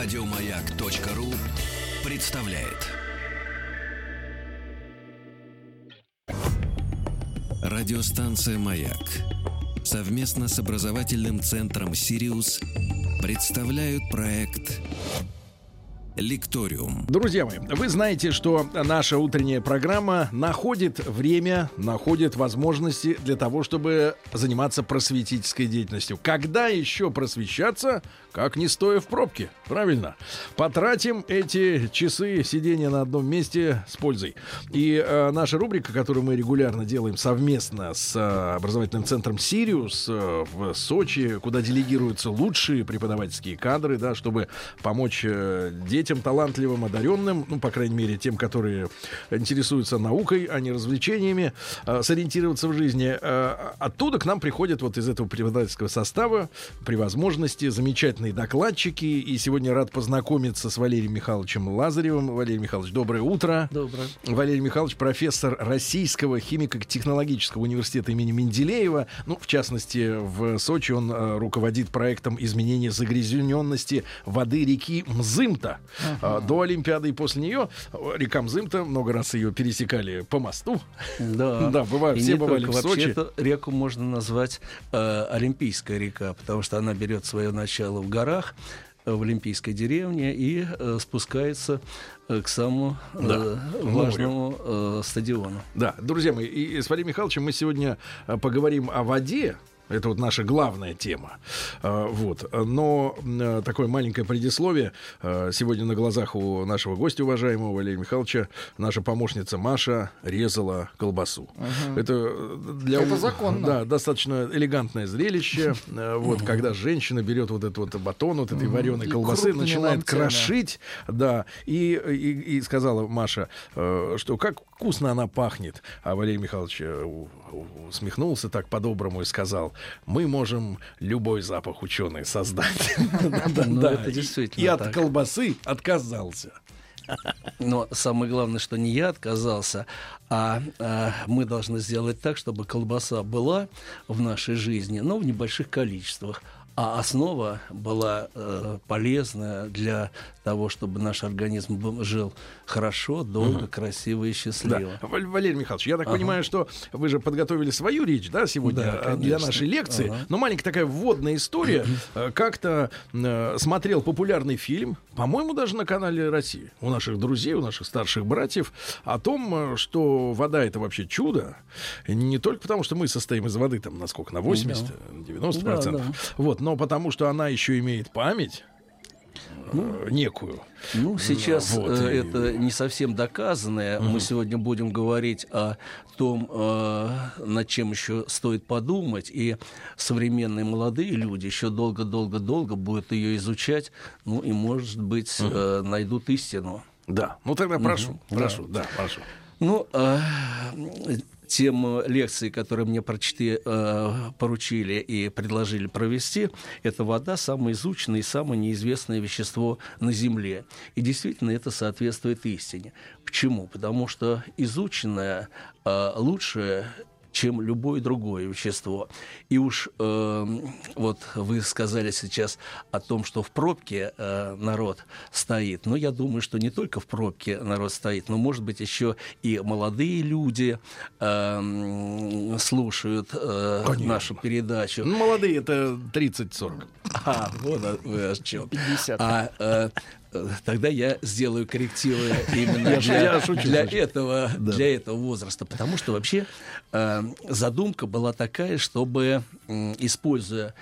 Радиомаяк.ру представляет. Радиостанция «Маяк» совместно с образовательным центром «Сириус» представляют проект Лекториум. Друзья мои, вы знаете, что наша утренняя программа находит время, находит возможности для того, чтобы заниматься просветительской деятельностью. Когда еще просвещаться, как не стоя в пробке? Правильно. Потратим эти часы сидения на одном месте с пользой. И э, наша рубрика, которую мы регулярно делаем совместно с э, образовательным центром «Сириус» э, в Сочи, куда делегируются лучшие преподавательские кадры, да, чтобы помочь э, детям талантливым, одаренным, ну, по крайней мере, тем, которые интересуются наукой, а не развлечениями, э, сориентироваться в жизни. Э, оттуда к нам приходят вот из этого преподавательского состава при возможности замечательные докладчики. И сегодня рад познакомиться с Валерием Михайловичем Лазаревым. Валерий Михайлович, доброе утро. Доброе. Валерий Михайлович, профессор Российского химико-технологического университета имени Менделеева. Ну, в частности, в Сочи он э, руководит проектом изменения загрязненности воды реки Мзымта. Uh-huh. До Олимпиады и после нее река Мзымта, много раз ее пересекали по мосту. Да, да бывают, все бывали в Сочи. Реку можно назвать э, Олимпийская река, потому что она берет свое начало в горах, э, в Олимпийской деревне и э, спускается э, к самому э, да, важному э, стадиону. Да, друзья мои, и с Валерием Михайловичем мы сегодня э, поговорим о воде, это вот наша главная тема. А, вот. Но э, такое маленькое предисловие. А, сегодня на глазах у нашего гостя, уважаемого Валерия Михайловича, наша помощница Маша резала колбасу. Угу. Это для... Это законно. Да, достаточно элегантное зрелище. Э, вот, когда женщина берет вот этот вот батон вот этой вареной колбасы, начинает крошить, да, и сказала Маша, э, что как вкусно она пахнет. А Валерий Михайлович усмехнулся так по-доброму и сказал, мы можем любой запах ученый создать. Ну, это действительно И от колбасы отказался. Но самое главное, что не я отказался, а, а мы должны сделать так, чтобы колбаса была в нашей жизни, но в небольших количествах а основа была э, полезная для того, чтобы наш организм жил хорошо, долго, угу. красиво и счастливо. Да. Валерий Михайлович, я так ага. понимаю, что вы же подготовили свою речь, да, сегодня да, э, для нашей лекции. Ага. Но маленькая такая вводная история. Э, как-то э, смотрел популярный фильм, по-моему, даже на канале России, у наших друзей, у наших старших братьев, о том, э, что вода это вообще чудо. Не только потому, что мы состоим из воды там, насколько, на 80-90%. Да. Да, да. Вот, но потому что она еще имеет память ну, некую. Ну, сейчас вот, э, это и... не совсем доказанное. Угу. Мы сегодня будем говорить о том, э, над чем еще стоит подумать. И современные молодые люди еще долго-долго-долго будут ее изучать. Ну, и, может быть, угу. э, найдут истину. Да, ну тогда прошу, угу. прошу, да, да прошу. Ну, э, тему лекции, которые мне прочти, э, поручили и предложили провести, это вода самое изученное и самое неизвестное вещество на Земле. И действительно это соответствует истине. Почему? Потому что изученное э, лучше чем любое другое вещество. И уж э, вот вы сказали сейчас о том, что в пробке э, народ стоит. Но я думаю, что не только в пробке народ стоит, но, может быть, еще и молодые люди э, слушают э, нашу передачу. Ну, молодые это 30-40. А, вот вы о чем. 50. А, э, тогда я сделаю коррективы именно для, для, этого, для этого возраста. Потому что вообще э, задумка была такая, чтобы, используя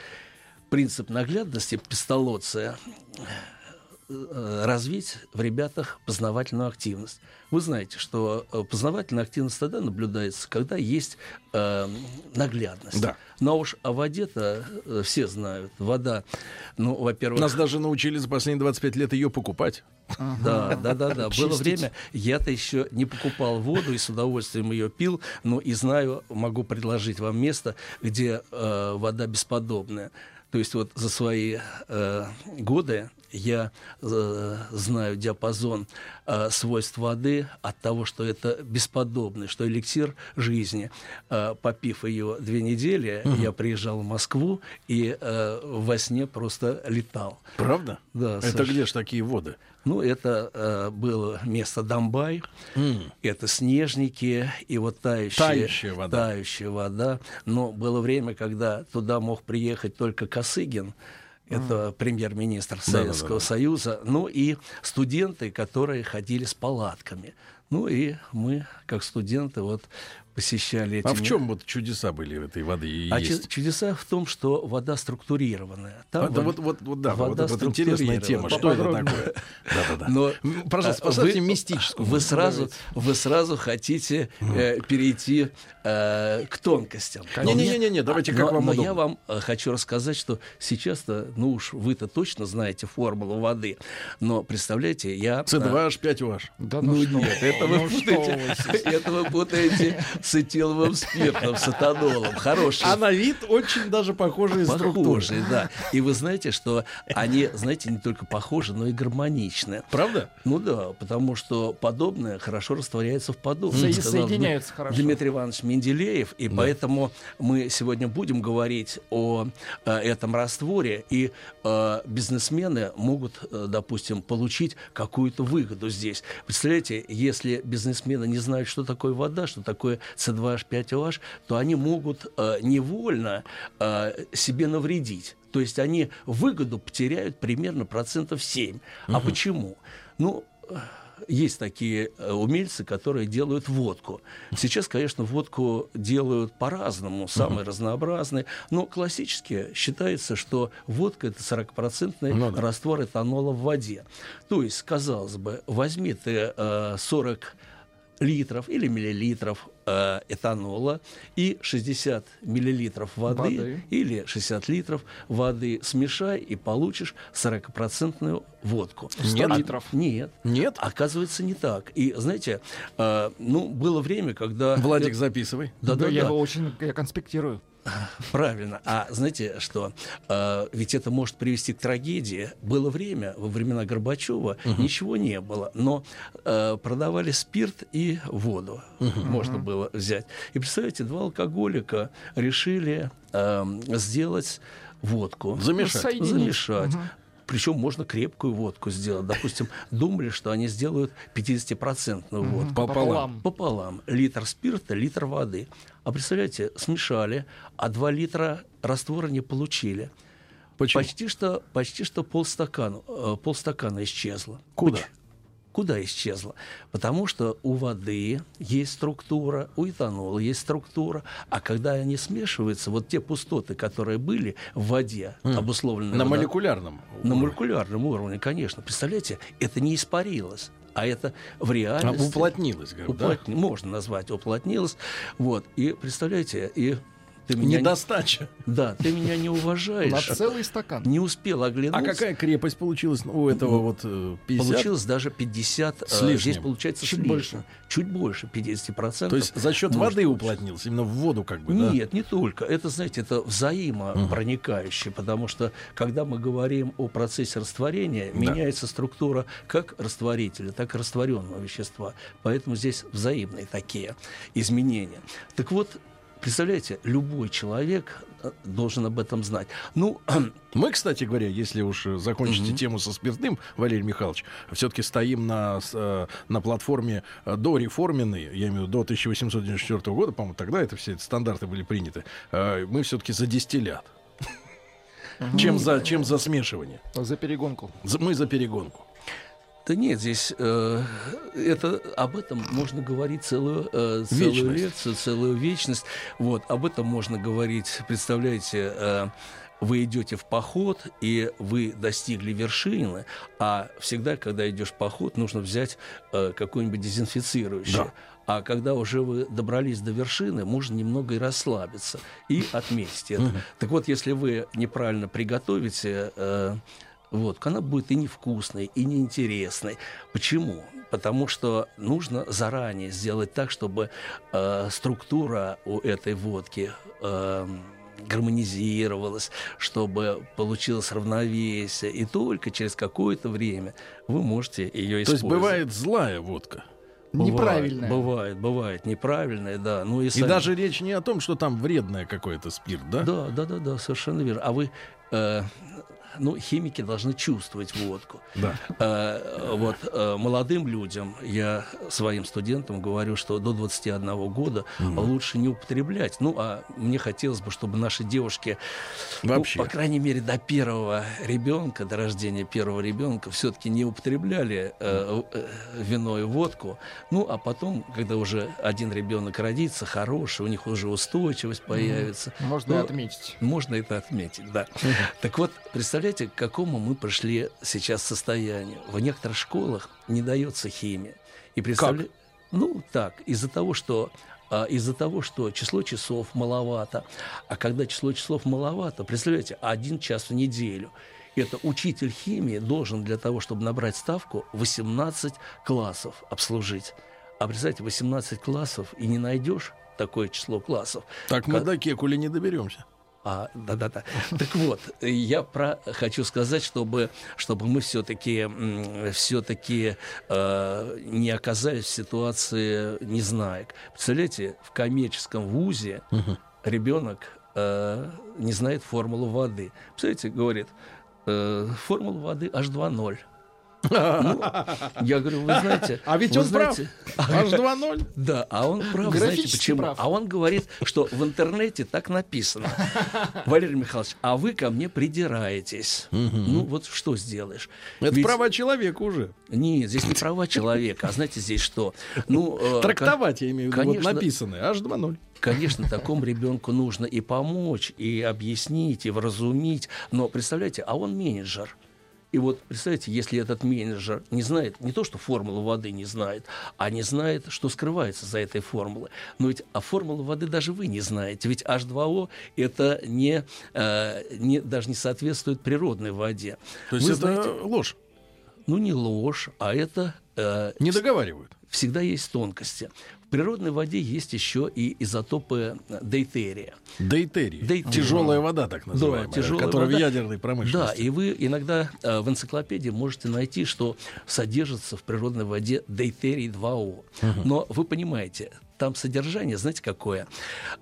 принцип наглядности пистолоция, э, развить в ребятах познавательную активность. Вы знаете, что э, познавательная активность тогда наблюдается, когда есть э, наглядность. Да. Но уж о воде-то э, все знают. Вода, ну, во-первых... Нас даже научили за последние 25 лет ее покупать. Да, да, да, да. Было время, я-то еще не покупал воду и с удовольствием ее пил, но и знаю, могу предложить вам место, где э, вода бесподобная. То есть вот за свои э, годы я э, знаю диапазон э, свойств воды от того, что это бесподобный, что эликсир жизни. Э, попив ее две недели, угу. я приезжал в Москву и э, во сне просто летал. Правда? Да. Это Саш. где же такие воды? Ну, это э, было место Домбай, mm. это снежники и вот тающая, тающая вода. тающая вода. Но было время, когда туда мог приехать только Косыгин, это премьер-министр Советского да, да, да. Союза, ну и студенты, которые ходили с палатками. Ну и мы, как студенты, вот посещали эти... А в чем вот чудеса были в этой воды? И а есть? чудеса в том, что вода структурированная. Там а, вот, вот, вот, да, вода вот, вот интересная тема. Что это такое? Да-да-да. Но, Пожалуйста, а, поставьте вы, мистическую. Вы сразу, вы сразу хотите э, перейти э, к тонкостям. Не-не-не, давайте как но, вам Но удобно. я вам э, хочу рассказать, что сейчас-то, ну уж вы-то точно знаете формулу воды, но представляете, я... С2H5OH. Да ну, ну нет, это вы путаете. Это вы путаете с этиловым спиртом, с этанолом. Хороший. А на вид очень даже похожие Похожие, да. И вы знаете, что они, знаете, не только похожи, но и гармоничны. Правда? Ну да, потому что подобное хорошо растворяется в подобном. Соединяются хорошо. Дмитрий Иванович Менделеев, и да. поэтому мы сегодня будем говорить о э, этом растворе, и э, бизнесмены могут, э, допустим, получить какую-то выгоду здесь. Представляете, если бизнесмены не знают, что такое вода, что такое C2H5OH, то они могут э, невольно э, себе навредить. То есть они выгоду потеряют примерно процентов 7. Угу. А почему? Ну, есть такие э, умельцы, которые делают водку. Сейчас, конечно, водку делают по-разному, самые uh-huh. разнообразные. Но классически считается, что водка это 40-процентный ну, раствор этанола в воде. То есть, казалось бы, возьми ты э, 40 литров или миллилитров э, этанола и 60 миллилитров воды, воды или 60 литров воды смешай и получишь 40-процентную водку. 100 нет, литров? Нет. Нет? Оказывается, не так. И, знаете, э, ну, было время, когда... Владик, записывай. Да-да-да. Я его очень я конспектирую. Правильно. А знаете что? А, ведь это может привести к трагедии. Было время, во времена Горбачева угу. ничего не было, но а, продавали спирт и воду. Угу. Можно было взять. И представляете, два алкоголика решили а, сделать водку. Замешать. Замешать. Угу. Причем можно крепкую водку сделать. Допустим, думали, что они сделают 50-процентную водку. Пополам. Пополам. Литр спирта, литр воды. А представляете, смешали, а 2 литра раствора не получили. Почему? Почти что, почти что полстакана, э, полстакана исчезло. Куда? Куда исчезла? Потому что у воды есть структура, у этанола есть структура, а когда они смешиваются, вот те пустоты, которые были в воде, mm. обусловлены... На вода, молекулярном уровне. На молекулярном уровне, конечно. Представляете, это не испарилось а это в реальности... А уплотнилось, говорю, уплотни... да? Можно назвать уплотнилось. Вот. И представляете, и ты меня Недостача. Не... Да, ты меня не уважаешь. На целый стакан. Не успел оглянуться. А какая крепость получилась у этого вот 50? Э, получилось даже 50. С лишним. Здесь получается чуть больше. Чуть больше 50%. То есть за счет воды уплотнился, именно в воду как бы, Нет, да? не только. Это, знаете, это взаимопроникающее, угу. потому что когда мы говорим о процессе растворения, да. меняется структура как растворителя, так и растворенного вещества. Поэтому здесь взаимные такие изменения. Так вот, Представляете, любой человек э, должен об этом знать. Ну, мы, кстати говоря, если уж закончите mm тему со спиртным, Валерий Михайлович, все-таки стоим на, э, на платформе э, до реформенной, я имею в виду до 1894 года, по-моему, тогда это все эти стандарты были приняты. Мы все-таки за дистиллят. Чем за, чем за смешивание? За перегонку. Мы за перегонку. Да нет, здесь э, это об этом можно говорить целую, э, целую лекцию, целую вечность. Вот, об этом можно говорить, представляете, э, вы идете в поход, и вы достигли вершины, а всегда, когда идешь в поход, нужно взять э, какое-нибудь дезинфицирующее. Да. А когда уже вы добрались до вершины, можно немного и расслабиться и отметить это. Так вот, если вы неправильно приготовите э, водку, она будет и невкусной, и неинтересной. Почему? Потому что нужно заранее сделать так, чтобы э, структура у этой водки э, гармонизировалась, чтобы получилось равновесие. И только через какое-то время вы можете ее использовать. То есть бывает злая водка. Бывает, Неправильная. Бывает, бывает. Неправильная, да. Ну, и, И сами- даже речь не о том, что там вредное какое-то спирт, да? Да, да, да, да, совершенно верно. А вы, э, ну, химики должны чувствовать водку. Да. Э, вот э, молодым людям, я своим студентам говорю, что до 21 года лучше не употреблять. Ну, а мне хотелось бы, чтобы наши девушки, ну, Вообще. по крайней мере, до первого ребенка, до рождения первого ребенка, все-таки не употребляли э, э, вино и водку. Ну, а потом, когда уже один ребенок родится, хороший, у них уже устойчивость появится. Можно и Ну, отметить. можно это отметить, да. Так вот, представляете, к какому мы пришли сейчас состоянию? В некоторых школах не дается химия. И представля- Ну, так, из-за того, что а, из-за того, что число часов маловато. А когда число часов маловато, представляете, один час в неделю. Это учитель химии должен для того, чтобы набрать ставку, 18 классов обслужить. А представьте, 18 классов и не найдешь такое число классов. Так мы до Кекули не доберемся. А, да-да-да. Так вот, я про хочу сказать, чтобы, чтобы мы все-таки все-таки э, не оказались в ситуации незнаек. Представляете, в коммерческом вузе ребенок э, не знает формулу воды. Представляете, говорит, э, формула воды H2.0. Ну, я говорю, вы знаете... А ведь он прав. знаете, Аж 2-0. да, а он прав, знаете почему? прав. А он говорит, что в интернете так написано. Валерий Михайлович, а вы ко мне придираетесь. Ну вот что сделаешь? Это Ведь- права человека уже. Нет, здесь не права человека, а знаете здесь что? Ну, э, Трактовать, я имею в виду, вот написанное. Аж 2-0. Конечно, такому ребенку нужно и помочь, и объяснить, и вразумить. Но представляете, а он менеджер. И вот представляете, если этот менеджер не знает, не то что формулу воды не знает, а не знает, что скрывается за этой формулой. Но ведь а формулу воды даже вы не знаете. Ведь H2O это не, э, не, даже не соответствует природной воде. То есть Вы это знаете, ложь. ну не ложь, а это э, Не договаривают. Всегда есть тонкости. В природной воде есть еще и изотопы э, дейтерия. Дейтерий. Дейтерий. Тяжелая вода, так называемая, тяжелая которая вода. в ядерной Да, промышленности. и вы иногда э, в энциклопедии можете найти, что содержится в природной воде дейтерий 2О. Но вы понимаете, там содержание, знаете, какое?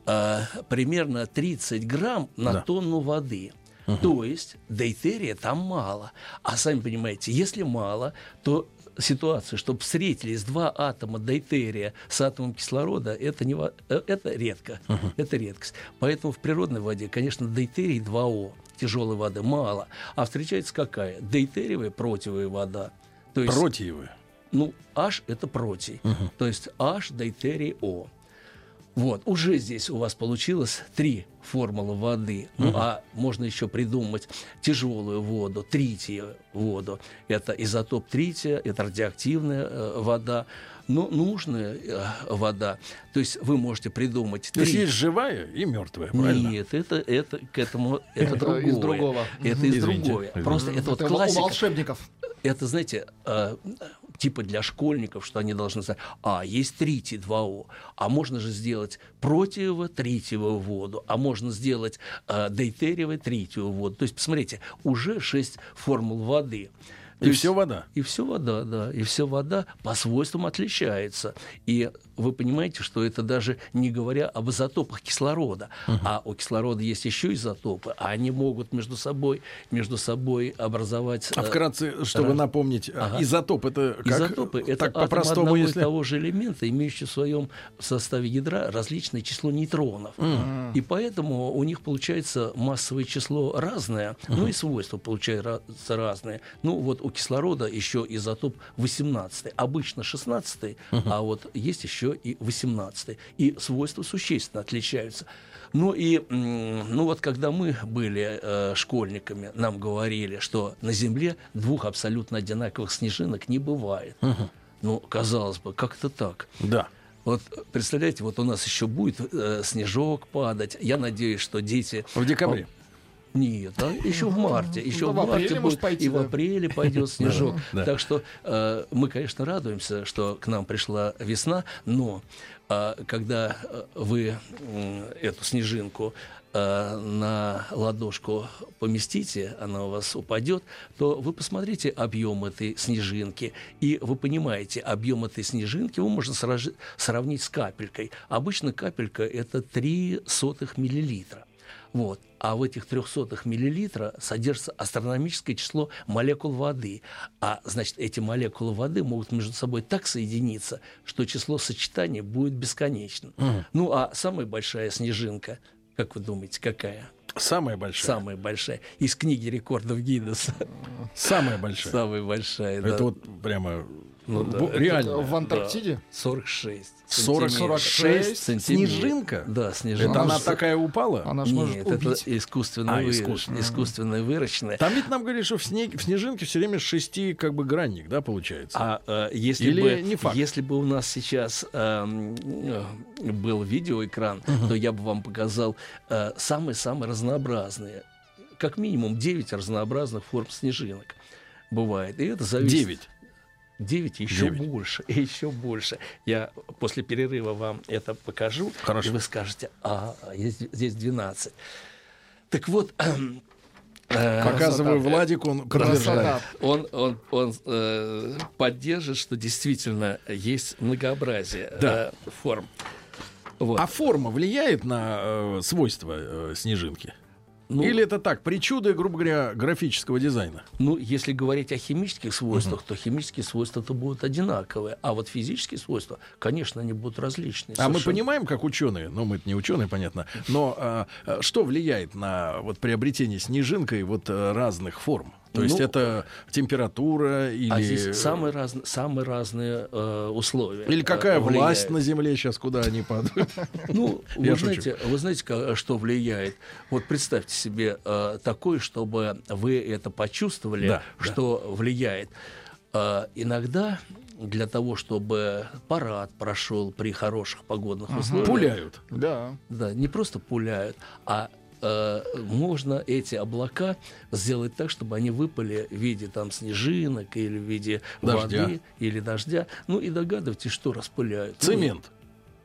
Э, примерно 30 грамм на Да. тонну воды. То есть дейтерия там мало. А сами понимаете, если мало, то ситуация, чтобы встретились два атома дейтерия с атомом кислорода, это, не, э, это редко. Это редкость. Поэтому в природной воде, конечно, дейтерий 2О, тяжелой воды, мало. А встречается какая? Дейтериевая противая вода. То есть, Протиевы. ну, H это протий. То есть H дейтерий О. Вот, уже здесь у вас получилось три формулы воды. Ну, а можно еще придумать тяжелую воду, тритию воду. Это изотоп трития, это радиоактивная э, вода, но нужная э, вода. То есть вы можете придумать То есть три- есть живая и мертвая, правильно? Нет, это, это к этому это Это другое. из другого. Это из Извините. другое. Просто это вот классика волшебников. это, знаете, э, типа для школьников, что они должны знать, а, есть тритий 2О, а можно же сделать протиево-тритиевую воду, а можно сделать э, дейтериево-тритиевую воду. То есть, посмотрите, уже шесть формул воды. То И есть- все вода. и все вода, да, и все вода по свойствам отличается. И вы понимаете, что это даже не говоря об изотопах кислорода, а у кислорода есть еще изотопы, а они могут между собой, между собой образовать. А э, вкратце, чтобы раз- напомнить, а, Ага. изотоп это как? Изотопы – это так атом по-простому, одного и если... того же элемента, имеющий в своем составе ядра различное число нейтронов. И поэтому у них получается массовое число разное, ну и свойства получаются разные. Ну вот у кислорода еще изотоп 18, обычно 16, а вот есть еще и 18. И свойства существенно отличаются. Ну и, ну вот когда мы были э, школьниками, нам говорили, что на Земле двух абсолютно одинаковых снежинок не бывает. Ну, казалось бы, как это так? Да. Вот представляете, вот у нас еще будет э, снежок падать. Я надеюсь, что дети... В декабре. Нет, а еще в марте. Еще Ну, в марте будет, пойти, и в апреле пойдет снежок. Так что э, мы, конечно, радуемся, что к нам пришла весна, но э, когда э, вы эту снежинку на ладошку поместите, она у вас упадет, то вы посмотрите объем этой снежинки, и вы понимаете, объем этой снежинки его можно сраж- сравнить с капелькой. Обычно капелька это 3 сотых миллилитра. Вот. А в этих 300 миллилитра содержится астрономическое число молекул воды. А значит, эти молекулы воды могут между собой так соединиться, что число сочетаний будет бесконечным. Ну, а самая большая снежинка, как вы думаете, какая? Самая большая. Самая большая. Из книги рекордов Гиннесса. Самая большая. Самая большая, да. Это вот прямо Ну да, бу- это реально. В Антарктиде? 46. 40 сантиметров. 46 сантиметров. снежинка? Да, снежинка. Это она ж- такая упала? Она же может Нет, убить. это искусственно, А, выращ- искусственно. искусственно выращенная. Там ведь нам говорили, что в, снег, в снежинке все время шести как бы гранник, да, получается? А э, если Или бы не факт? если бы у нас сейчас э, был видеоэкран, то я бы вам показал э, самые-самые разнообразные, как минимум 9 разнообразных форм снежинок бывает. И это зависит. Девять. 9 еще Девять. больше, и еще больше. Я после перерыва вам это покажу, Хорошо. и вы скажете, а, здесь, здесь 12. Так вот, э, Показываю красота. Владику, он Красота. он, он, он э, поддержит, что действительно есть многообразие Да. э, форм. Вот. А форма влияет на э, свойства э, снежинки? Ну, Или это так, причуды, грубо говоря, графического дизайна? ну, если говорить о химических свойствах, то химические свойства-то будут одинаковые, а вот физические свойства, конечно, они будут различные. А мы совершенно. понимаем, как ученые, ну мы не ученые, понятно, но а, а, что влияет на вот приобретение снежинкой вот а, разных форм? То есть Ну, это температура или А здесь самые, разные самые разные э, условия. или какая э, влияют. власть на Земле сейчас куда они падают? Ну, вы знаете, вы знаете, ка- что влияет? Вот представьте себе э, такое, чтобы вы это почувствовали, Да, да. что влияет. Э, иногда для того, чтобы парад прошел при хороших погодных условиях, Пуляют. Да. да, не просто пуляют, а э, можно эти облака сделать так, чтобы они выпали в виде там снежинок или в виде Дождя. воды или дождя. Ну и догадывайтесь, что распыляют. Ну, Цемент.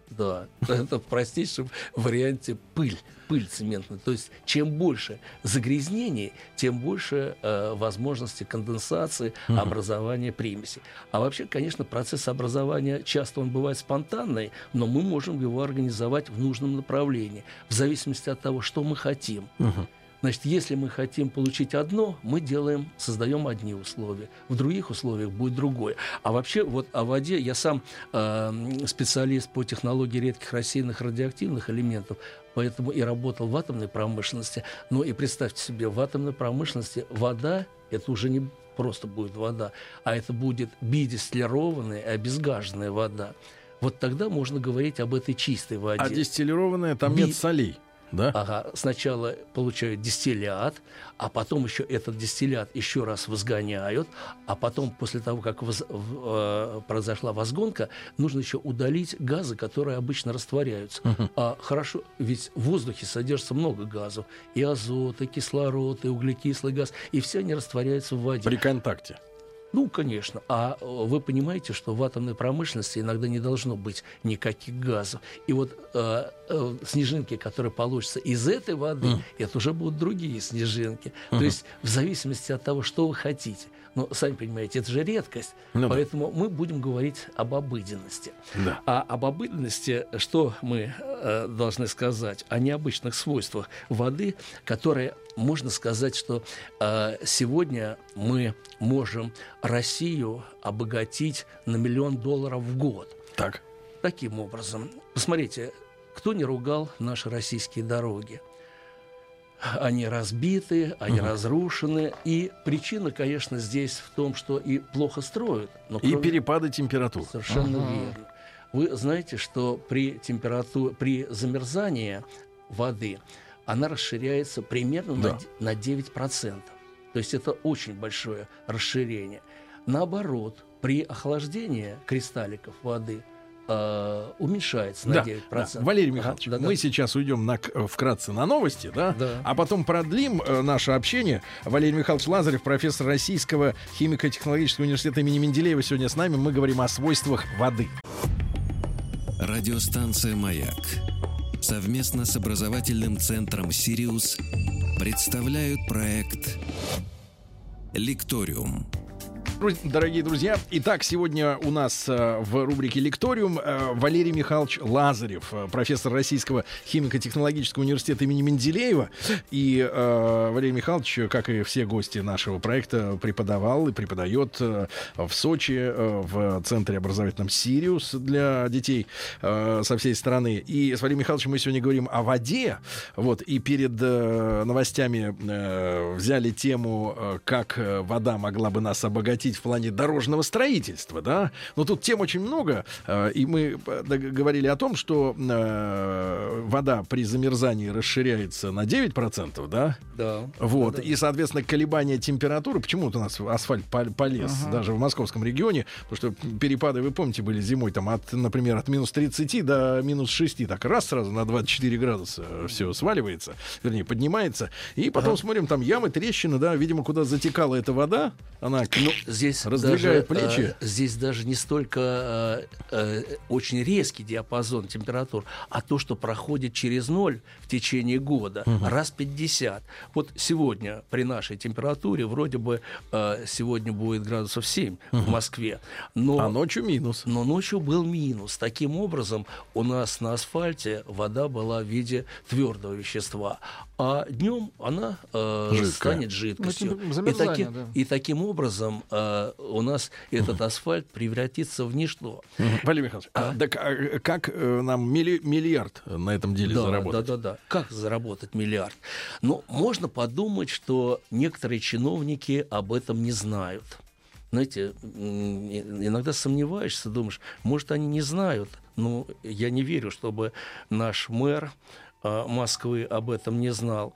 Да, это в простейшем варианте пыль, пыль цементная. То есть чем больше загрязнений, тем больше э, возможности конденсации, образования примесей. А вообще, конечно, процесс образования часто он бывает спонтанный, но мы можем его организовать в нужном направлении, в зависимости от того, что мы хотим. Значит, если мы хотим получить одно, мы делаем, создаем одни условия. В других условиях будет другое. А вообще, вот о воде я сам э, специалист по технологии редких рассеянных радиоактивных элементов, поэтому и работал в атомной промышленности. Но и представьте себе, в атомной промышленности вода это уже не просто будет вода, а это будет бидистиллированная обезгаженная вода. Вот тогда можно говорить об этой чистой воде. А дистиллированная, там Би- нет солей. Да? Ага, сначала получают дистиллят, а потом еще этот дистиллят еще раз возгоняют, а потом после того, как воз- э, произошла возгонка, нужно еще удалить газы, которые обычно растворяются. А хорошо, ведь в воздухе содержится много газов, и азот, и кислород, и углекислый газ, и все они растворяются в воде. При контакте. Ну, конечно. А э, вы понимаете, что в атомной промышленности иногда не должно быть никаких газов. И вот э, э, снежинки, которые получатся из этой воды, это уже будут другие снежинки. То есть в зависимости от того, что вы хотите. Но, сами понимаете, это же редкость. Ну да. поэтому мы будем говорить об обыденности. Да. А об обыденности что мы э, должны сказать? О необычных свойствах воды, которые, можно сказать, что э, сегодня мы можем Россию обогатить на миллион долларов в год. Так. Таким образом, посмотрите, кто не ругал наши российские дороги? Они разбиты, они разрушены. И причина, конечно, здесь в том, что и плохо строят. Но И кроме- перепады температур. Совершенно Ага. верно. Вы знаете, что при температуре, при замерзании воды она расширяется примерно на Да. на 9%. То есть это очень большое расширение. Наоборот, при охлаждении кристалликов воды э, уменьшается на Да, 9%. да. Валерий Ага, Михайлович, да-да. мы сейчас уйдем на, вкратце на новости, да? Да. А потом продлим э, наше общение. Валерий Михайлович Лазарев, профессор Российского химико-технологического университета имени Менделеева, сегодня с нами. Мы говорим о свойствах воды. Радиостанция «Маяк» совместно с образовательным центром «Сириус» представляют проект «Лекториум». Дорогие друзья, итак, сегодня у нас э, в рубрике «Лекториум» э, Валерий Михайлович Лазарев, э, профессор Российского химико-технологического университета имени Менделеева. И э, Валерий Михайлович, как и все гости нашего проекта, преподавал и преподает в Сочи, в Центре образовательном «Сириус» для детей со всей страны. И с Валерием Михайловичем мы сегодня говорим о воде. Вот, и перед новостями взяли тему, как вода могла бы нас обогатить в плане дорожного строительства, да. Но тут тем очень много, э, и мы э, говорили о том, что э, вода при замерзании расширяется на 9%, да. Да. Вот, Да-да. и, соответственно, колебания температуры, почему-то у нас асфальт пол- полез даже в московском регионе, потому что перепады, вы помните, были зимой там от, например, от минус 30 до минус 6, так раз сразу на 24 градуса все сваливается, вернее, поднимается, и потом смотрим, там ямы, трещины, да, видимо, куда затекала эта вода, она Ну, здесь Раздвигает даже, плечи. э, здесь даже не столько э, э, очень резкий диапазон температур, а то, что проходит через ноль в течение года, раз 50. Вот сегодня при нашей температуре вроде бы э, сегодня будет градусов 7 в Москве, но а ночью минус. но ночью был минус. Таким образом, у нас на асфальте вода была в виде твердого вещества, а днем она э, Жидкая. станет жидкостью. Ну, и, таки- да. и таким образом э, у нас этот асфальт превратится в ничто. Валерий Михайлович, а, так, а, как э, нам милли- миллиард на этом деле Да, заработать? да, да, да. Как заработать миллиард? Ну, можно подумать, что некоторые чиновники об этом не знают. Знаете, иногда сомневаешься, думаешь, может, они не знают. Но я не верю, чтобы наш мэр Москвы об этом не знал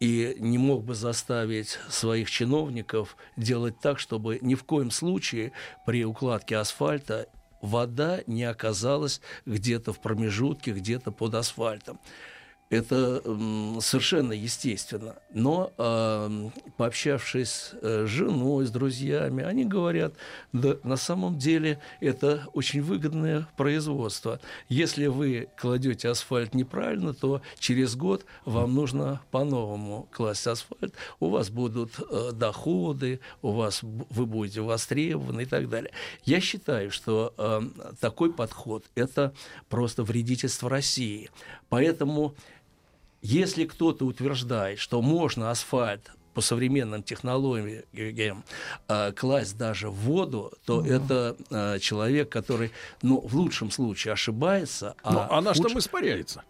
и не мог бы заставить своих чиновников делать так, чтобы ни в коем случае при укладке асфальта вода не оказалась где-то в промежутке, где-то под асфальтом. Это совершенно естественно. Но пообщавшись э, с женой, с друзьями, они говорят, да, на самом деле это очень выгодное производство. Если вы кладете асфальт неправильно, то через год вам нужно по-новому класть асфальт. У вас будут э, доходы, у вас вы будете востребованы и так далее. Я считаю, что такой подход это просто вредительство России. Поэтому если кто-то утверждает, что можно асфальт по современным технологиям э, класть даже в воду, то это э, человек, который, ну, в лучшем случае ошибается. А она в же худшем- там испаряется.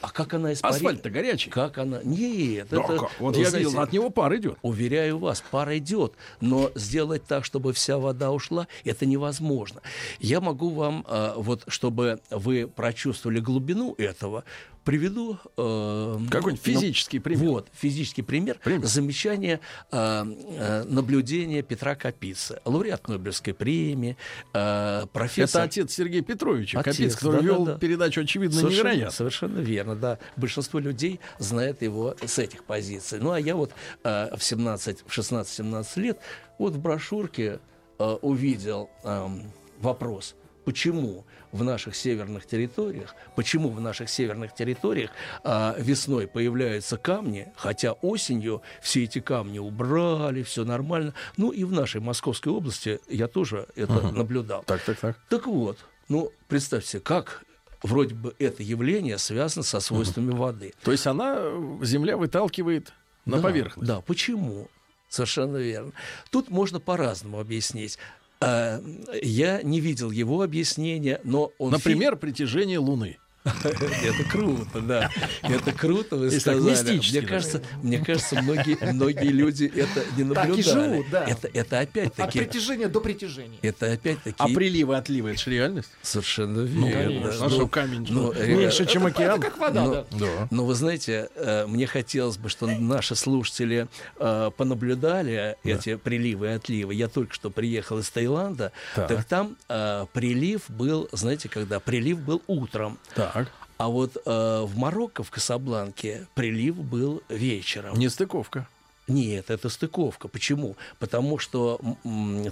А как она испарит? Асфальт-то горячий. Как она? Нет, Да, это... как? Вот я знаете, видел, от него пар идет. Уверяю вас, пар идет, но сделать так, чтобы вся вода ушла, это невозможно. Я могу вам, э, вот, чтобы вы прочувствовали глубину этого, приведу э, Какой-нибудь ну, физический пример. Вот физический пример. Пример. Замечание э, э, наблюдения Петра Капицы, лауреат Нобелевской премии, э, профессор. Это отец Сергея Петровича Отец, Капец, который да-да-да. вел передачу «Очевидно Совершенно, невероятно». совершенно верно, да. Большинство людей знает его с этих позиций. Ну, а я вот э, в 17, в 16-17 лет вот в брошюрке э, увидел эм, вопрос, почему в наших северных территориях, почему в наших северных территориях э, весной появляются камни, хотя осенью все эти камни убрали, все нормально. Ну и в нашей Московской области я тоже это наблюдал. Так, так, так. Так вот, ну, представьте как вроде бы это явление связано со свойствами воды. То есть она, э, земля выталкивает на Да, поверхность. Да, почему? Совершенно верно. Тут можно по-разному объяснить. А, Я не видел его объяснения, но он... Например, притяжение Луны. Это круто, да. Это круто, вы сказали. Мне кажется, мне кажется, многие, многие люди это не Так и наблюдали. живут, да. Это, это От опять-таки... притяжения до притяжения. Это опять-таки... А приливы, отливы, это же реальность. Совершенно Ну, верно. конечно. А Ну, что камень ну, что, меньше, чем океан? Это как вода, Ну, да. Но вы знаете, э, мне хотелось бы, чтобы наши слушатели э, понаблюдали эти приливы и отливы. Я только что приехал из Таиланда, Так. так, там э, прилив был, знаете, когда прилив был утром, Так, а вот э, в Марокко, в Касабланке, прилив был вечером. нестыковка. Нет, это стыковка. Почему? Потому что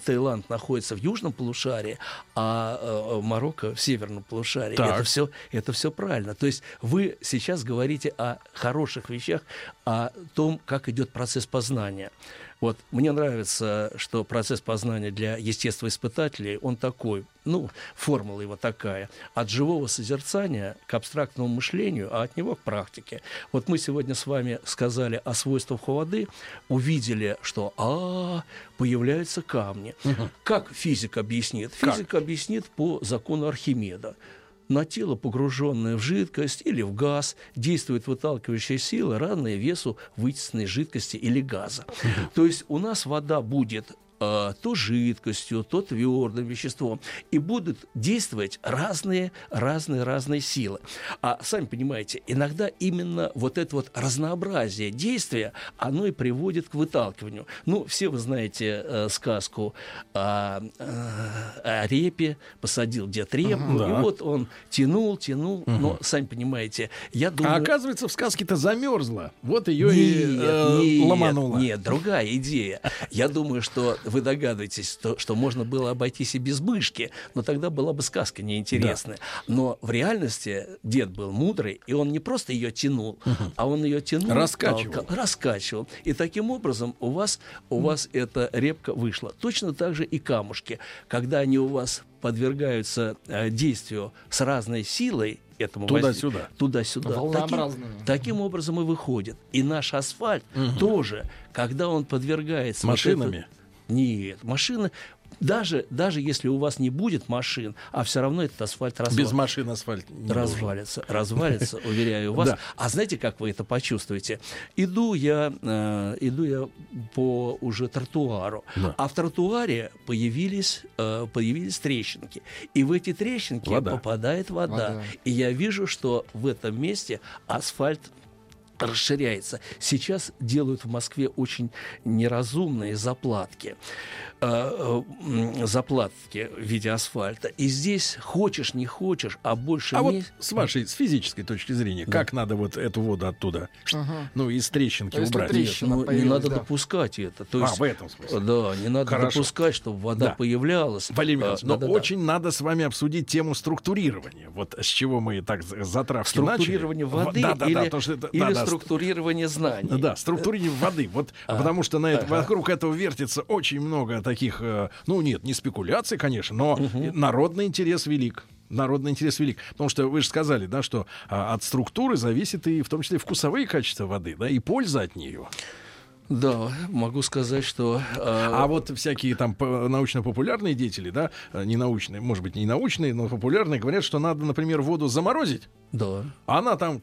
Таиланд находится в южном полушарии, а э, Марокко в северном полушарии. Так. Это все, это все правильно. То есть вы сейчас говорите о хороших вещах, о том, как идет процесс познания. Вот мне нравится, что процесс познания для естествоиспытателей, он такой, ну, формула его такая, от живого созерцания к абстрактному мышлению, а от него к практике. Вот мы сегодня с вами сказали о свойствах воды, увидели, что а, появляются камни. Как физик объяснит? Как? Физик объяснит по закону Архимеда на тело, погруженное в жидкость или в газ, действует выталкивающая сила, равная весу вытесненной жидкости или газа. То есть у нас вода будет то жидкостью, то твердым веществом. И будут действовать разные, разные, разные силы. А сами понимаете, иногда именно вот это вот разнообразие действия, оно и приводит к выталкиванию. Ну, все вы знаете э, сказку о, э, о репе, посадил дед репу, Да. и вот он тянул, тянул, но, сами понимаете, я думаю... А оказывается, в сказке-то замерзла. Вот ее и Нет, э, нет, ломануло. Нет, другая идея. Я думаю, что вы догадываетесь, что, что можно было обойтись и без мышки, но тогда была бы сказка неинтересная. Но в реальности дед был мудрый, и он не просто ее тянул, а он ее тянул, Раскачивал. толкал, раскачивал. И таким образом у вас, у вас эта репка вышла. Точно так же и камушки. Когда они у вас подвергаются э, действию с разной силой, этому Туда-сюда. воздействию, туда-сюда. Таким-. Таким образом и выходит. И наш асфальт тоже, когда он подвергается... вот Машинами? это- Нет, машины... Даже, даже если у вас не будет машин, а все равно этот асфальт развалится. Без машин асфальт не. Развалится, развалится, уверяю вас. Да. А знаете, как вы это почувствуете? Иду я, э, иду я по уже тротуару, Да. а в тротуаре появились, э, появились трещинки. И в эти трещинки Вода. попадает вода. Вода. И я вижу, что в этом месте асфальт расширяется. Сейчас делают в Москве очень неразумные заплатки. Э, э, заплатки в виде асфальта. И здесь хочешь, не хочешь, а больше А вот не- с вашей, с физической точки зрения, как надо вот эту воду оттуда, Ага. ну, из трещинки То убрать? трещина ну, не надо да. допускать это. То А, есть, в этом смысле. Да, не надо Хорошо. допускать, чтобы вода Да. появлялась. Валерий А, Михайлович, но да-да-да. очень надо с вами обсудить тему структурирования. Вот с чего мы так затравки начали. Структурирование воды В- да, да, или, да, потому что это- или да, да, структурирование знаний. Да, структурирование воды. Вот А, потому что на это, вокруг этого вертится очень много таких, э, ну нет, не спекуляций, конечно, но и народный интерес велик. Народный интерес велик. Потому что вы же сказали, да, что а, от структуры зависит и в том числе вкусовые качества воды, да, и польза от нее. Да, могу сказать, что... а, А вот всякие там научно-популярные деятели, да, э, не научные, может быть, не научные, но популярные, говорят, что надо, например, воду заморозить, Да. она там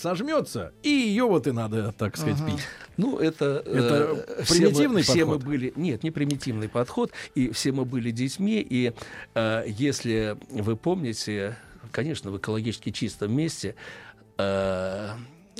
сожмется, и ее вот и надо, так сказать, пить. Ну, это... Это э, все примитивный мы, Все мы подход? были... Нет, не примитивный подход. И все мы были детьми. И э, если вы помните, конечно, в экологически чистом месте э,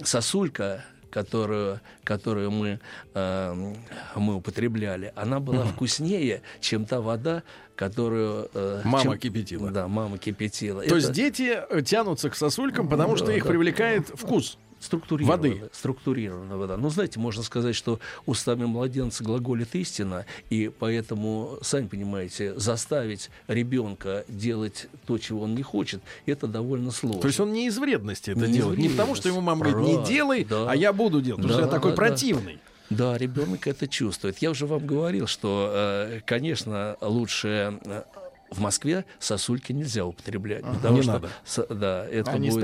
сосулька которую, которую мы, э, мы употребляли, она была вкуснее, чем та вода, которую... э, Мама чем- кипятила. Да, мама кипятила. То Это есть дети тянутся к сосулькам, потому что да, их да. привлекает вкус. Структурированная, Воды. структурированная вода. Ну, знаете, можно сказать, что устами младенца глаголит истина, и поэтому, сами понимаете, заставить ребенка делать то, чего он не хочет, это довольно сложно. То есть он не из вредности это Не делает. Не потому, что ему мама говорит, не делай, да. а я буду делать. Потому что Да, я такой да, да. противный. Да, ребенок это чувствует. Я уже вам говорил, что, э, конечно, лучше э, в Москве сосульки нельзя употреблять, потому Не что надо. с- да, это Они будет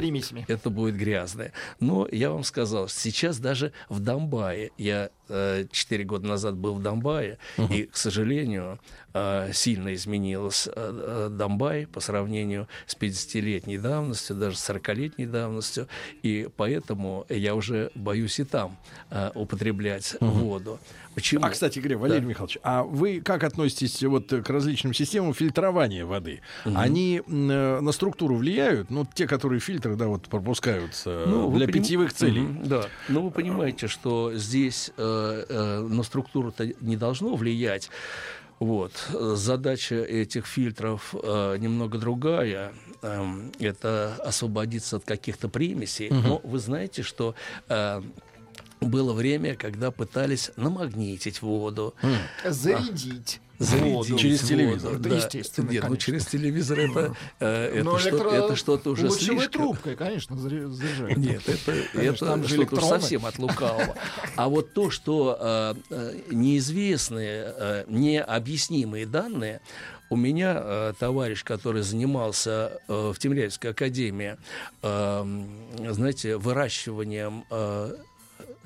это будет грязное. Но я вам сказал, сейчас даже в Донбайе, я э, четыре года назад был в Донбайе, и, к сожалению, э, сильно изменилось э, Донбай по сравнению с 50-летней давностью, даже с 40-летней давностью, и поэтому я уже боюсь и там употреблять воду. Почему? А, кстати говоря, Валерий Михайлович, а вы как относитесь вот к различным системам фильтрования воды? Они м, э, на структуру влияют? Ну, те, которые фильтры, да, вот пропускаются Ну, для поним- питьевых целей. Мгм, да. Но вы понимаете, что здесь э, э, на структуру-то не должно влиять. Вот. Э, Задача этих фильтров э, немного другая. Эм, это освободиться от каких-то примесей. Но вы знаете, что э, было время, когда пытались намагнитить воду. Зарядить. Зарядить Воду. Через воду, телевизор. Да, естественно, Нет, ну конечно. через телевизор это, э, это, что, электро- это что-то уже лучевой слишком. трубкой, конечно, заря- заряжают. Нет, это, это там же что-то совсем от лукавого. А вот то, что э, э, неизвестные, э, необъяснимые данные, у меня э, товарищ, который занимался э, в Тимирязевской академии, э, знаете, выращиванием э,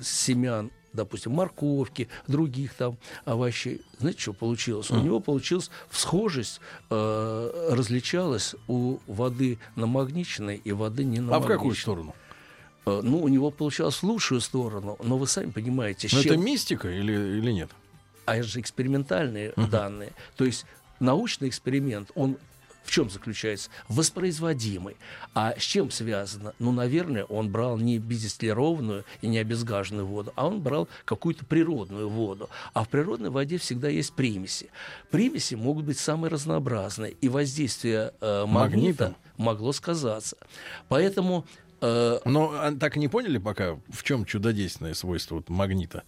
семян допустим, морковки, других там овощей. Знаете, что получилось? У него получилась всхожесть, э, различалась у воды намагниченной и воды не А в намагниченной. какую сторону? Э, Ну, у него получалось в лучшую сторону, но вы сами понимаете, с Ну, это чем... мистика или, или нет? а это же экспериментальные данные. То есть научный эксперимент, он в чем заключается? Воспроизводимый. А с чем связано? Ну, наверное, он брал не бездистиллированную и не обезгаженную воду, а он брал какую-то природную воду. А в природной воде всегда есть примеси. Примеси могут быть самые разнообразные, и воздействие э, магнита Магнитом? могло сказаться. Поэтому э, Но а, так и не поняли пока, в чем чудодейственное свойство вот магнита?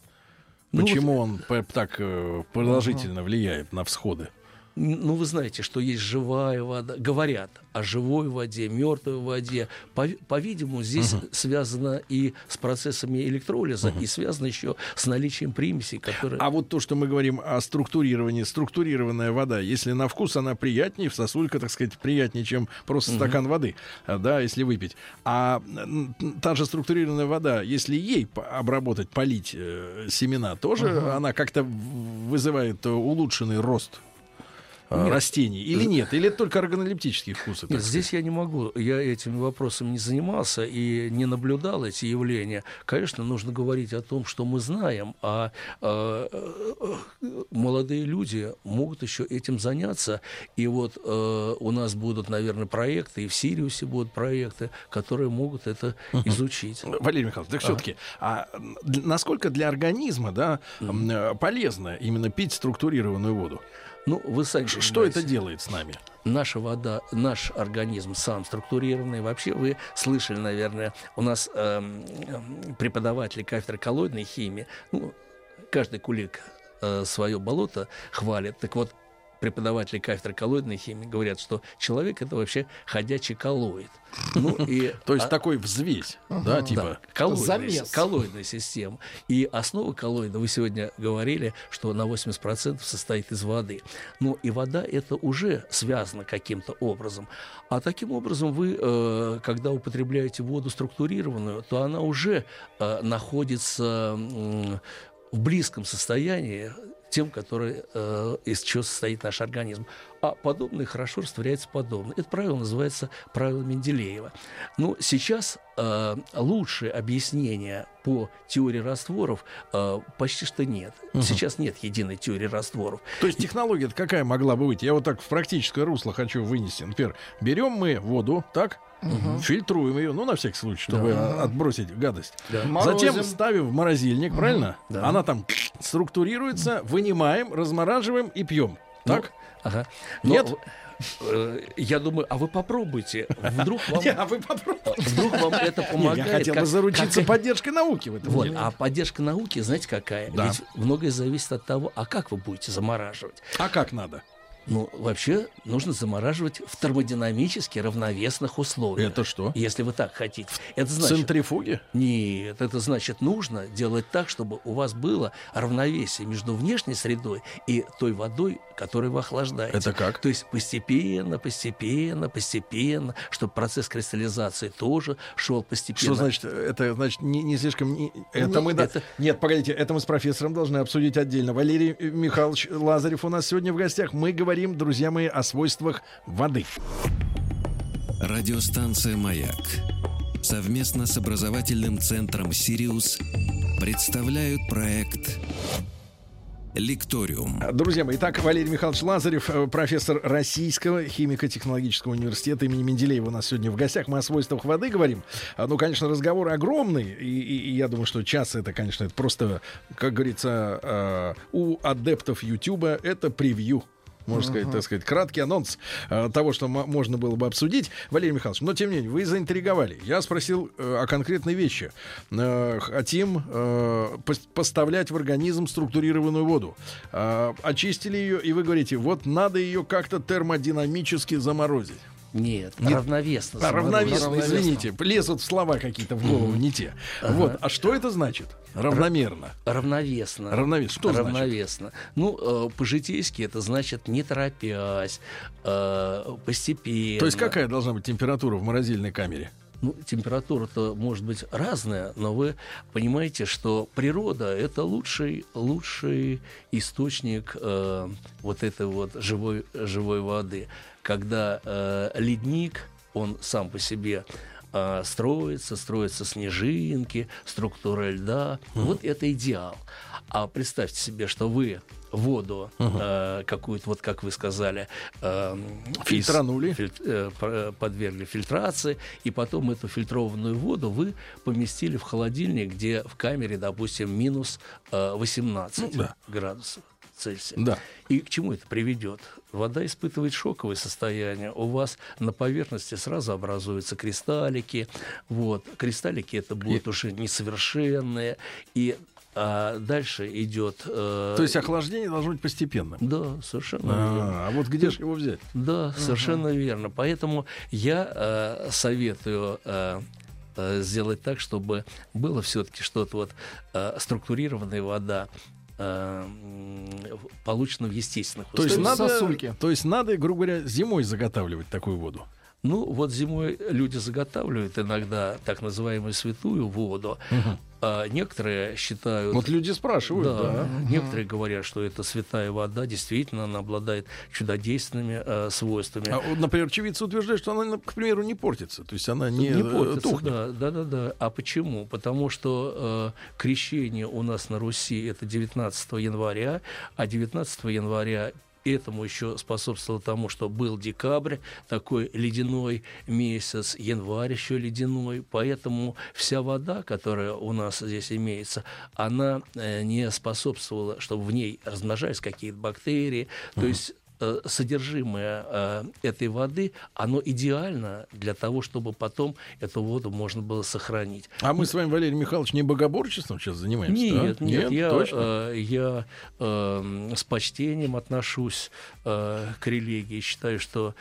Ну, Почему он п- так э, продолжительно влияет на всходы? Ну, вы знаете, что есть живая вода. Говорят о живой воде, мертвой воде. По- По-видимому, здесь связано и с процессами электролиза, и связано еще с наличием примесей, которые... А вот то, что мы говорим о структурировании, структурированная вода, если на вкус она приятнее, в сосулька, так сказать, приятнее, чем просто стакан воды, а, да, если выпить. А та же структурированная вода, если ей обработать, полить э, семена, тоже она как-то вызывает э, улучшенный рост э, Нет. растений или нет? Или это только органолептические вкусы? Нет, здесь я не могу, я этими вопросами не занимался и не наблюдал эти явления. Конечно, нужно говорить о том, что мы знаем, а э, э, молодые люди могут еще этим заняться. И вот э, у нас будут, наверное, проекты, и в Сириусе будут проекты, которые могут это изучить. Валерий Михайлович, так все-таки, а насколько для организма да, полезно именно пить структурированную воду? Ну, вы сами Ш- Что это делает с нами? наша вода, наш организм сам структурированный. Вообще вы слышали, наверное, у нас эм, преподаватели кафедры коллоидной химии, ну, каждый кулик свое болото хвалит. Так вот, преподаватели кафедры коллоидной химии говорят, что человек это вообще ходячий коллоид. Ну, и, То есть а- такой взвесь, да, типа. да, коллоидная, коллоидная система. И основа коллоида, вы сегодня говорили, что на 80% состоит из воды. Ну и вода это уже связано каким-то образом. А таким образом вы, э, когда употребляете воду структурированную, то она уже э, находится м, в близком состоянии тем, который, э, из чего состоит наш организм. А подобное хорошо растворяется подобное. Это правило называется правило Менделеева. Ну, сейчас э, лучшее объяснение по теории растворов э, почти что нет. Сейчас нет единой теории растворов. То есть технология какая могла бы быть? Я вот так в практическое русло хочу вынести. Например, берем мы воду, так, фильтруем ее, ну, на всякий случай, чтобы а, отбросить гадость. Морозим. Затем ставим в морозильник, правильно? Да. Она там структурируется, вынимаем, размораживаем и пьем. Так? Ага. Нет? э, я думаю, а вы попробуйте. Вдруг вам, Не, а вы попробуйте. вдруг вам это Не, помогает. я хотел бы как- заручиться как- поддержкой науки в этом Вот, деле. а поддержка науки, знаете, какая? Да. Ведь многое зависит от того, а как вы будете замораживать. А как надо? Ну, вообще, нужно замораживать в термодинамически равновесных условиях. Это что? Если вы так хотите. Это значит... Центрифуги? Нет, это значит, нужно делать так, чтобы у вас было равновесие между внешней средой и той водой, которую вы охлаждаете. Это как? То есть постепенно, постепенно, постепенно, чтобы процесс кристаллизации тоже шел постепенно. Что значит? Это значит не, не слишком. не- это Нет, мы да- это- Нет, погодите, это мы с профессором должны обсудить отдельно. Валерий Михайлович Лазарев у нас сегодня в гостях. Мы говорим, друзья мои, о свойствах воды. Радиостанция «Маяк» совместно с образовательным центром «Сириус» представляют проект «Лекториум». Друзья мои, итак, Валерий Михайлович Лазарев, э, профессор Российского химико-технологического университета имени Менделеева у нас сегодня в гостях. Мы о свойствах воды говорим. А, Ну, конечно, разговор огромный, и, и- и я думаю, что час это, конечно, это просто, как говорится, э, у адептов Ютуба это превью. Можно сказать, так сказать, краткий анонс э, того, что м- можно было бы обсудить. Валерий Михайлович, но тем не менее, вы заинтриговали. Я спросил э, о конкретной вещи. Э, хотим э, пос- поставлять в организм структурированную воду. Э, очистили ее, и вы говорите, вот надо ее как-то термодинамически заморозить. Нет, Нет. равновесно. А, равновесно, равновесно. извините, лезут слова какие-то в голову не те. Вот, а что это значит? Равномерно. Равновесно. Равновесно. Что значит? Равновесно. Ну, э, по-житейски это значит не торопясь, э, постепенно. То есть какая должна быть температура в морозильной камере? Ну, температура-то может быть разная, но вы понимаете, что природа — это лучший, лучший источник э, вот этой вот живой, живой воды. Когда э, ледник, он сам по себе э, строится, строятся снежинки, структура льда. Вот это идеал. А представьте себе, что вы воду э, какую-то, вот как вы сказали, э, из- Фильтранули. фильт- э, п- подвергли фильтрации, и потом эту фильтрованную воду вы поместили в холодильник, где в камере, допустим, минус э, 18 Ну, да. градусов Цельсия. Да. И к чему это приведет? Вода испытывает шоковое состояние. У вас на поверхности сразу образуются кристаллики. Вот. Кристаллики это будут уже несовершенные. И а, дальше идет... э, То есть охлаждение должно быть постепенным. Да, совершенно верно. А, а вот где же его взять? Да, совершенно верно. Поэтому я э, советую э, э, сделать так, чтобы было все-таки что-то вот э, структурированная вода э, м, получена в естественных То есть, условиях. надо, сосульки. то есть надо, грубо говоря, зимой заготавливать такую воду. Ну, вот зимой люди заготавливают иногда так называемую святую воду. А некоторые считают... Вот люди спрашивают, да. Да, некоторые говорят, что это святая вода, действительно, она обладает чудодейственными э, свойствами. А вот, например, очевидцы утверждают, что она, к примеру, не портится. То есть она не, не э, портится, тухнет. да, да, да, да. А почему? Потому что э, крещение у нас на Руси это 19 января, а 19 января этому еще способствовало тому, что был декабрь, такой ледяной месяц, январь еще ледяной, поэтому вся вода, которая у нас здесь имеется, она э, не способствовала, чтобы в ней размножались какие-то бактерии, то есть э, содержимое э, этой воды, оно идеально для того, чтобы потом эту воду можно было сохранить. А мы с вами, Валерий Михайлович, не богоборчеством сейчас занимаемся? Нет, да? нет, я, точно. э, я э, с почтением отношусь э, к религии, считаю, что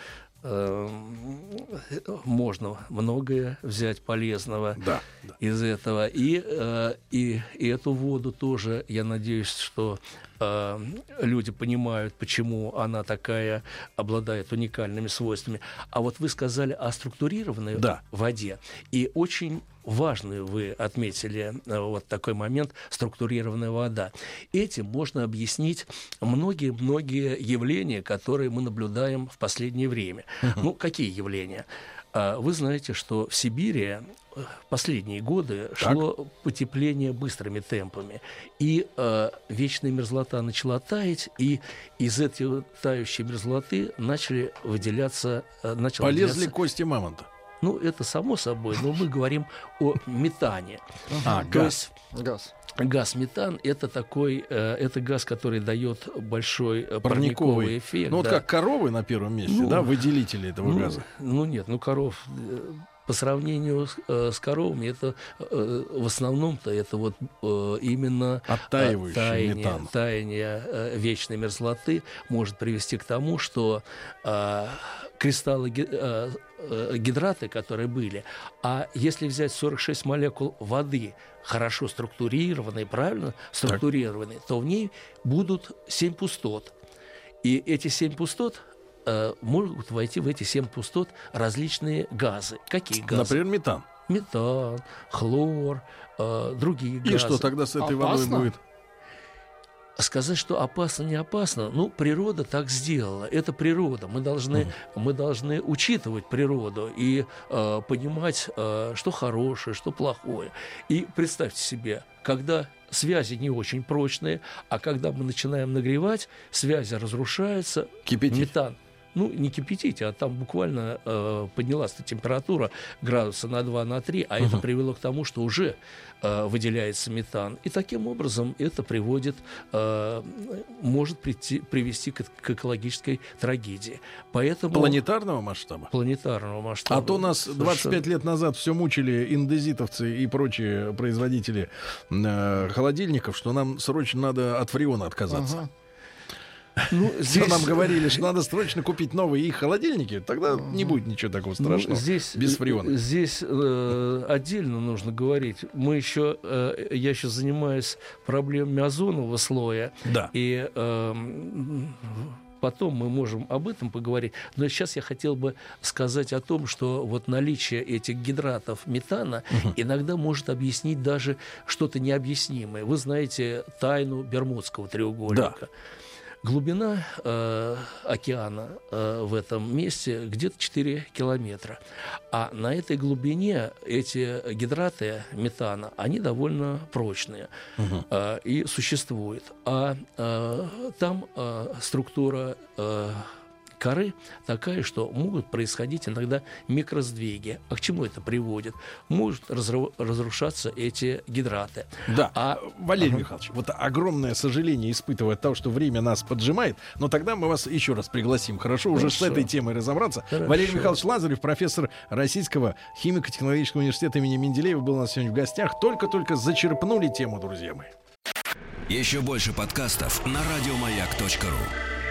можно многое взять полезного Да, да. из этого. И, и, и эту воду тоже, я надеюсь, что э, люди понимают, почему она такая, обладает уникальными свойствами. А вот вы сказали о структурированной Да. воде. И очень важный вы отметили э, вот такой момент структурированная вода. Этим можно объяснить многие-многие явления, которые мы наблюдаем в последнее время. Ну, какие явления? А, Вы знаете, что в Сибири э, последние годы шло потепление быстрыми темпами. И э, вечная мерзлота начала таять, и из этой тающей мерзлоты начали выделяться... э, начал Полезли выделяться- кости мамонта. Ну, это само собой, но мы говорим о метане. А, То газ. есть Газ. газ метан это такой, э, это газ, который дает большой э, Парниковый. парниковый эффект. Ну, вот да. как коровы на первом месте, Ну, да, выделители этого ну, газа. ну нет, ну коров э, по сравнению с, э, с коровами это э, в основном-то это вот э, именно Оттаивающий таяние, метан. таяние э, вечной мерзлоты может привести к тому, что э, кристаллы э, э, гидраты, которые были, а если взять 46 молекул воды, хорошо структурированные, правильно структурированные, то в ней будут 7 пустот. И эти семь пустот э, могут войти в эти семь пустот различные газы. Какие газы? Например, метан. Метан, хлор, э, другие газы. И что тогда с этой водой Опасно? Будет? Сказать, что опасно, не опасно, ну, природа так сделала. Это природа. Мы должны, мы должны учитывать природу и э, понимать, э, что хорошее, что плохое. И представьте себе, когда связи не очень прочные, а когда мы начинаем нагревать, связи разрушаются, Кипятить. метан ну, не кипятить, а там буквально э, поднялась температура градуса на 2, на 3, а это привело к тому, что уже э, выделяется метан. И таким образом это приводит, э, может прийти, привести к, к экологической трагедии. Поэтому... Планетарного масштаба? Планетарного масштаба. А то нас 25 лет назад все мучили индезитовцы и прочие производители э, холодильников, что нам срочно надо от фреона отказаться. Ага. Ну, Здесь... Нам говорили, что надо срочно купить новые их холодильники, тогда не будет ничего такого страшного. Ну, здесь, без фреона. Здесь э, отдельно нужно говорить. Мы еще, э, я еще занимаюсь проблемами озонового слоя. Да. И э, потом мы можем об этом поговорить. Но сейчас я хотел бы сказать о том, что вот наличие этих гидратов метана угу. иногда может объяснить даже что-то необъяснимое. Вы знаете тайну Бермудского треугольника. Да. Глубина э, океана э, в этом месте где-то 4 километра. А на этой глубине эти гидраты метана, они довольно прочные угу. э, и существуют. А э, там э, структура э, коры такая, что могут происходить иногда микросдвиги. А к чему это приводит? Могут разрушаться эти гидраты. Да, а... Валерий ага. Михайлович, вот огромное сожаление испытывая от того, что время нас поджимает, но тогда мы вас еще раз пригласим. Хорошо, Хорошо. уже с этой темой разобраться. Хорошо. Валерий Михайлович Лазарев, профессор Российского химико-технологического университета имени Менделеева, был у нас сегодня в гостях. Только-только зачерпнули тему, друзья мои. Еще больше подкастов на радиомаяк.ру